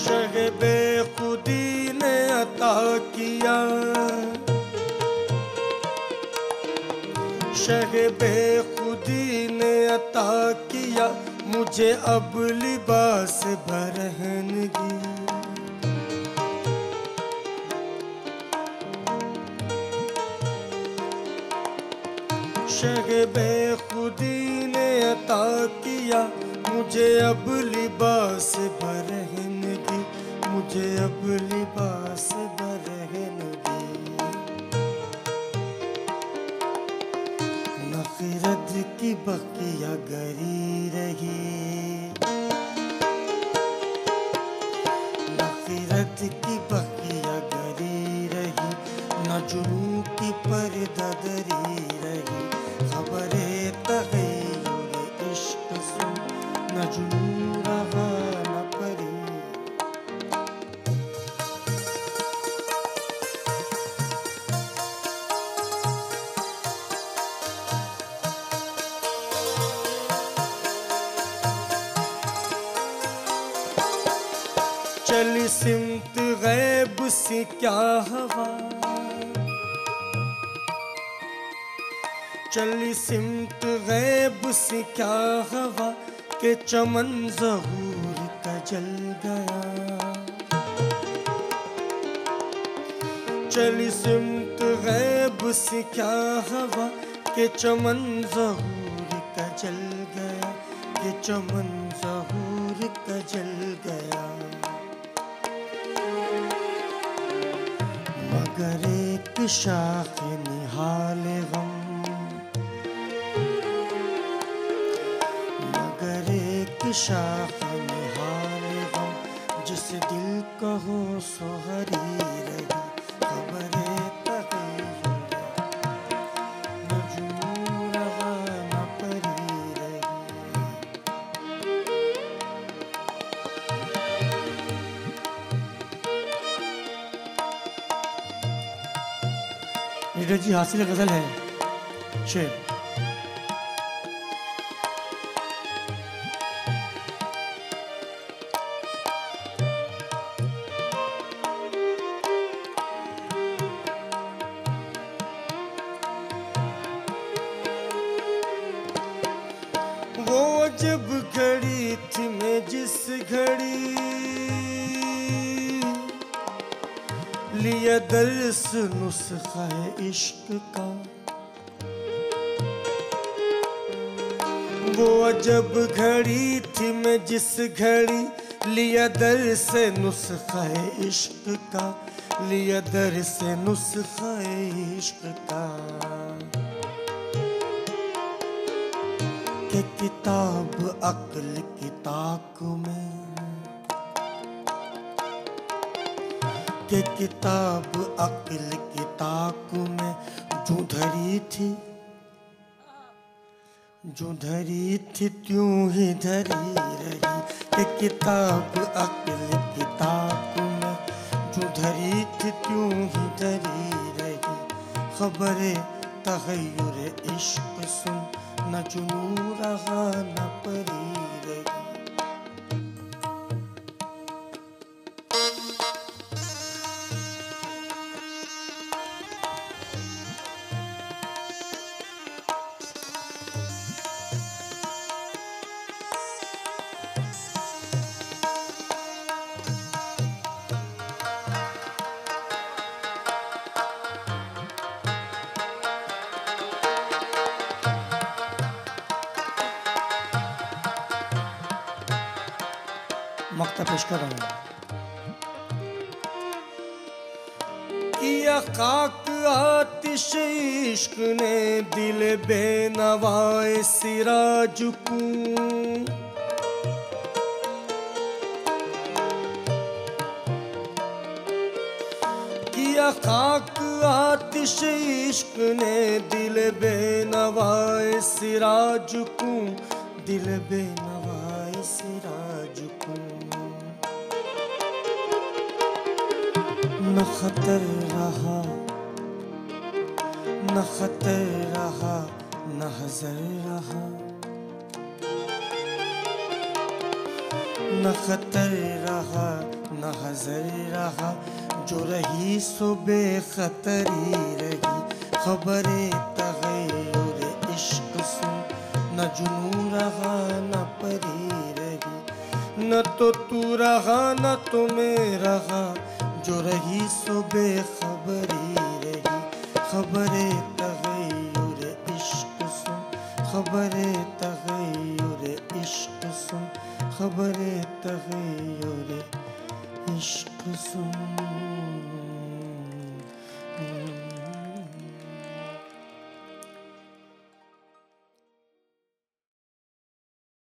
Shug बेखुदी ने अता किया। शग बेखुदी ने अता किया, मुझे अब लिबास बरहनगी। शग बेखुदी ने अता किया, मुझे अब लिबास बरहनगी। मुझे अब लिबास बरहनगी नफरत की बकिया गरी रही। नफरत की बकिया गरी रही। न जुनू की पर्दा दरी रही। खबरे तगैयुर इश्क सुन, न जुनू सिमत गैब सी क्या हवा? चली सिमत गैब सी क्या हवा के चमन जहूर का जल गया? चली सिमत गैब सी क्या हवा के चमन जहूर का जल गया? के चमन जहूर का जल गया? मगर एक शाख निहाल गम मगर एक शाख निहाल गम, जिस दिल कहो सोहरी रही, खबरे जी हासिल गज़ल है। शेर। वो जब घड़ी थी मैं जिस घड़ी लिया दर्स नुस्खा है इश्क का। वो जब घड़ी थी मैं जिस घड़ी लिया दर्स नुस्खा है इश्क का। लिया दर्स नुस्खा है इश्क का। कि किताब अक्ल की ताक में कि किताब अक्ल की ताक में जो धरी थी। जो धरी थी, त्यों ही धरी रही। कि किताब अक्ल की ताक में जो धरी थी, त्यों ही धरी रही। खबरे तगैयुर इश्क सुन, न जुनू रहा, न परी मकता पेश कर रहा हूँ। किया खाक आतिश इश्क ने दिल बेनवाए सिराजुकू किया खाक आतिश इश्क ने दिल बेनवाए सिराजुकू दिल बेनवाए सिराजुकू खतर रहा, न खतर रहा, न हजर रहा। न खतर रहा, न हजर रहा, जो रही सो बेखतरी रही। खबरे तगैर इश्क सुन, न जुनू रहा, न परी रही। न तो तू रहा, न तो मैं रहा जो रही सो बेखबरी रही। खबर तगैर इश्क सुन। खबरे तगैर इश्क सुन। खबर तगैर इश्क सुन।